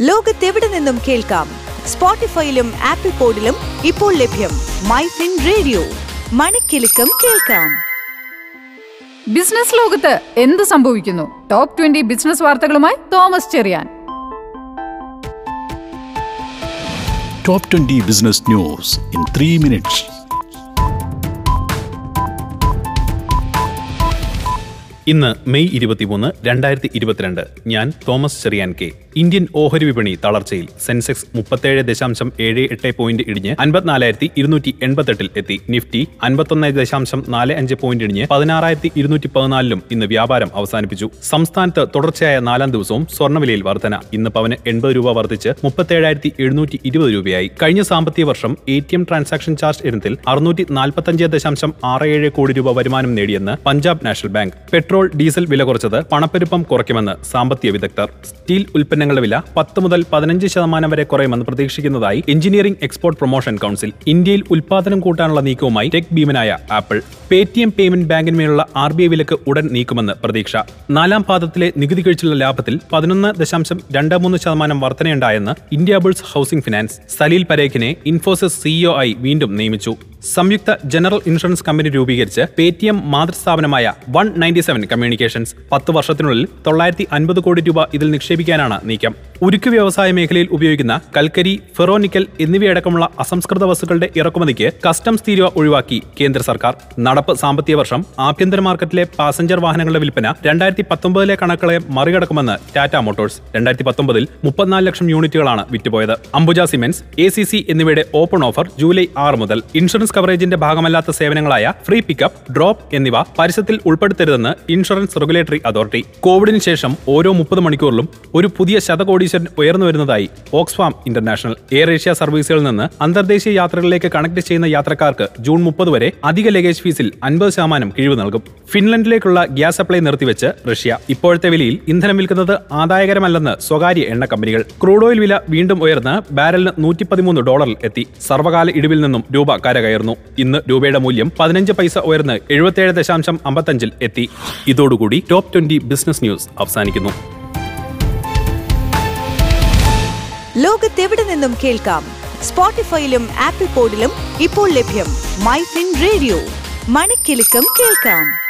ലോകത്തെവിടെ നിന്നും കേൾക്കാം? സ്പോട്ടിഫൈയിലും ആപ്പിൾ പോഡിലും ഇപ്പോൾ ലഭ്യം മൈ ഫിൻ റേഡിയോ. മണിക്കെലക്കം കേൾക്കാം. ബിസിനസ് ലോകത്ത് എന്ത് സംഭവിക്കുന്നു? ടോപ്പ് ട്വന്റി ബിസിനസ് വാർത്തകളുമായി Thomas Cherian. Top 20 Business News in 3 minutes. ഇന്ന് മെയ് ഇരുപത്തിമൂന്ന് രണ്ടായിരത്തി ഇരുപത്തിരണ്ട് ഞാൻ തോമസ് ചെറിയാൻ കെ. ഇന്ത്യൻ ഓഹരി വിപണി തളർച്ചയിൽ സെൻസെക്സ് മുപ്പത്തേഴ് ദശാംശം ഏഴ് എട്ട് പോയിന്റ് ഇടിഞ്ഞ് അൻപത്തിനാലായിരത്തി ഇരുന്നൂറ്റി എൺപത്തെട്ടിൽ എത്തി. നിഫ്റ്റി അൻപത്തൊന്ന് ദശാംശം നാല് അഞ്ച് പോയിന്റ് ഇടിഞ്ഞ് പതിനാറായിരത്തി ഇരുന്നൂറ്റി പതിനാലിലും ഇന്ന് വ്യാപാരം അവസാനിപ്പിച്ചു. സംസ്ഥാനത്ത് തുടർച്ചയായ നാലാം ദിവസവും സ്വർണവിലയിൽ വർധന. ഇന്ന് പവന് എൺപത് രൂപ വർദ്ധിച്ച് മുപ്പത്തേഴായിരത്തി എഴുന്നൂറ്റി ഇരുപത് രൂപയായി. കഴിഞ്ഞ സാമ്പത്തിക വർഷം A T M transaction charge ഇനത്തിൽ അറുന്നൂറ്റി നാൽപ്പത്തഞ്ച് ദശാംശം ആറ് ഏഴ് കോടി രൂപ വരുമാനം നേടിയെന്ന് Punjab national bank. Petrol diesel വില കുറച്ചത് പണപ്പെരുപ്പം കുറയ്ക്കുമെന്ന് സാമ്പത്തിക വിദഗ്ധർ. സ്റ്റീൽ ഉൽപ്പന്നങ്ങളുടെ വില പത്ത് മുതൽ പതിനഞ്ച് ശതമാനം വരെ കുറയുമെന്ന് പ്രതീക്ഷിക്കുന്നതായി എഞ്ചിനീയറിംഗ് എക്സ്പോർട്ട് പ്രൊമോഷൻ കൗൺസിൽ ഇന്ത്യയിൽ ഉൽപ്പാദനം കൂട്ടാനുള്ള നീക്കവുമായി ടെക് ഭീമനായ ആപ്പിൾ. പേടിഎം പേയ്മെന്റ് ബാങ്കിന്മേലുള്ള ആർ ബി ഐ വിലക്ക് ഉടൻ നീക്കുമെന്ന് പ്രതീക്ഷ. നാലാം പാദത്തിലെ നികുതി കഴിച്ചുള്ള ലാഭത്തിൽ പതിനൊന്ന് ദശാംശം രണ്ട് മൂന്ന് ശതമാനം വർധനയുണ്ടായെന്ന് India Bulls Housing Finance Salil പരേഖിനെ Infosys CEO ആയി വീണ്ടും നിയമിച്ചു. സംയുക്ത ജനറൽ ഇൻഷുറൻസ് കമ്പനി രൂപീകരിച്ച് പേടിഎം മാതൃസ്ഥാപനമായ വൺ നയന്റി സെവൻ കമ്മ്യൂണിക്കേഷൻസ് പത്ത് വർഷത്തിനുള്ളിൽ തൊള്ളായിരത്തി അൻപത് കോടി രൂപ ഇതിൽ നിക്ഷേപിക്കാനാണ് നീക്കം. ഉരുക്ക് വ്യവസായ മേഖലയിൽ ഉപയോഗിക്കുന്ന കൽക്കരി ഫെറോനിക്കൽ എന്നിവയടക്കമുള്ള അസംസ്കൃത വസ്തുക്കളുടെ ഇറക്കുമതിക്ക് കസ്റ്റംസ് തീരുവ ഒഴിവാക്കി കേന്ദ്ര സർക്കാർ. നടപ്പ് സാമ്പത്തിക വർഷം ആഭ്യന്തര മാർക്കറ്റിലെ പാസഞ്ചർ വാഹനങ്ങളുടെ വിൽപ്പന രണ്ടായിരത്തി പത്തൊമ്പതിലെ കണക്കുകളെ മറികടക്കുമെന്ന് ടാറ്റ മോട്ടോഴ്സ്. രണ്ടായിരത്തി പത്തൊമ്പതിൽ മുപ്പത്തിനാല് ലക്ഷം യൂണിറ്റുകളാണ് വിറ്റുപോയത്. Ambuja cements A C C എന്നിവയുടെ ഓപ്പൺ ഓഫർ ജൂലൈ ആറ് മുതൽ. ഇൻഷുറൻസ് കവറേജിന്റെ ഭാഗമല്ലാത്ത സേവനങ്ങളായ ഫ്രീ പിക്കപ്പ് ഡ്രോപ്പ് എന്നിവ പരസ്യത്തിൽ ഉൾപ്പെടുത്തരുതെന്ന് ഇൻഷുറൻസ് റെഗുലേറ്ററി അതോറിറ്റി. കോവിഡിന് ശേഷം ഓരോ മുപ്പത് മണിക്കൂറിലും ഒരു പുതിയ ശതകോടീശ്വരൻ ഉയർന്നു വരുന്നതായി ഓക്സ്ഫാം ഇന്റർനാഷണൽ എയർ ഏഷ്യ സർവീസുകളിൽ നിന്ന് അന്തർദേശീയ യാത്രകളിലേക്ക് കണക്ട് ചെയ്യുന്ന യാത്രക്കാർക്ക് ജൂൺ മുപ്പത് വരെ അധിക ലഗേജ് ഫീസിൽ അൻപത് ശതമാനം കിഴിവ് നൽകും. ഫിൻലൻഡിലേക്കുള്ള ഗ്യാസ് സപ്ലൈ നിർത്തിവെച്ച് റഷ്യ. ഇപ്പോഴത്തെ വിലയിൽ ഇന്ധനം വിൽക്കുന്നത് ആദായകരമല്ലെന്ന് സ്വകാര്യ എണ്ണ കമ്പനികൾ. ക്രൂഡ് ഓയിൽ വില വീണ്ടും ഉയർന്ന് ബാരലിന് നൂറ്റി പതിമൂന്ന് ഡോളറിൽ എത്തി. സർവകാല ഇടിവിൽ നിന്നും രൂപ കരകയർന്നു ഇന്ന് രൂപയുടെ മൂല്യം പതിനഞ്ച് പൈസ ഉയർന്ന് എഴുപത്തിയേഴ് ദശാംശം അമ്പത്തഞ്ചിൽ എത്തി. ഇതോടുകൂടി ടോപ്പ് ട്വന്റി ബിസിനസ് ന്യൂസ് അവസാനിക്കുന്നു. ലോകത്തെവിടെ നിന്നും കേൾക്കാം? സ്പോട്ടിഫൈയിലും ആപ്പിൾ പോഡിലും ഇപ്പോൾ ലഭ്യം മൈ ഫിൻ റേഡിയോ മണിക്കെലക്കം കേൾക്കാം.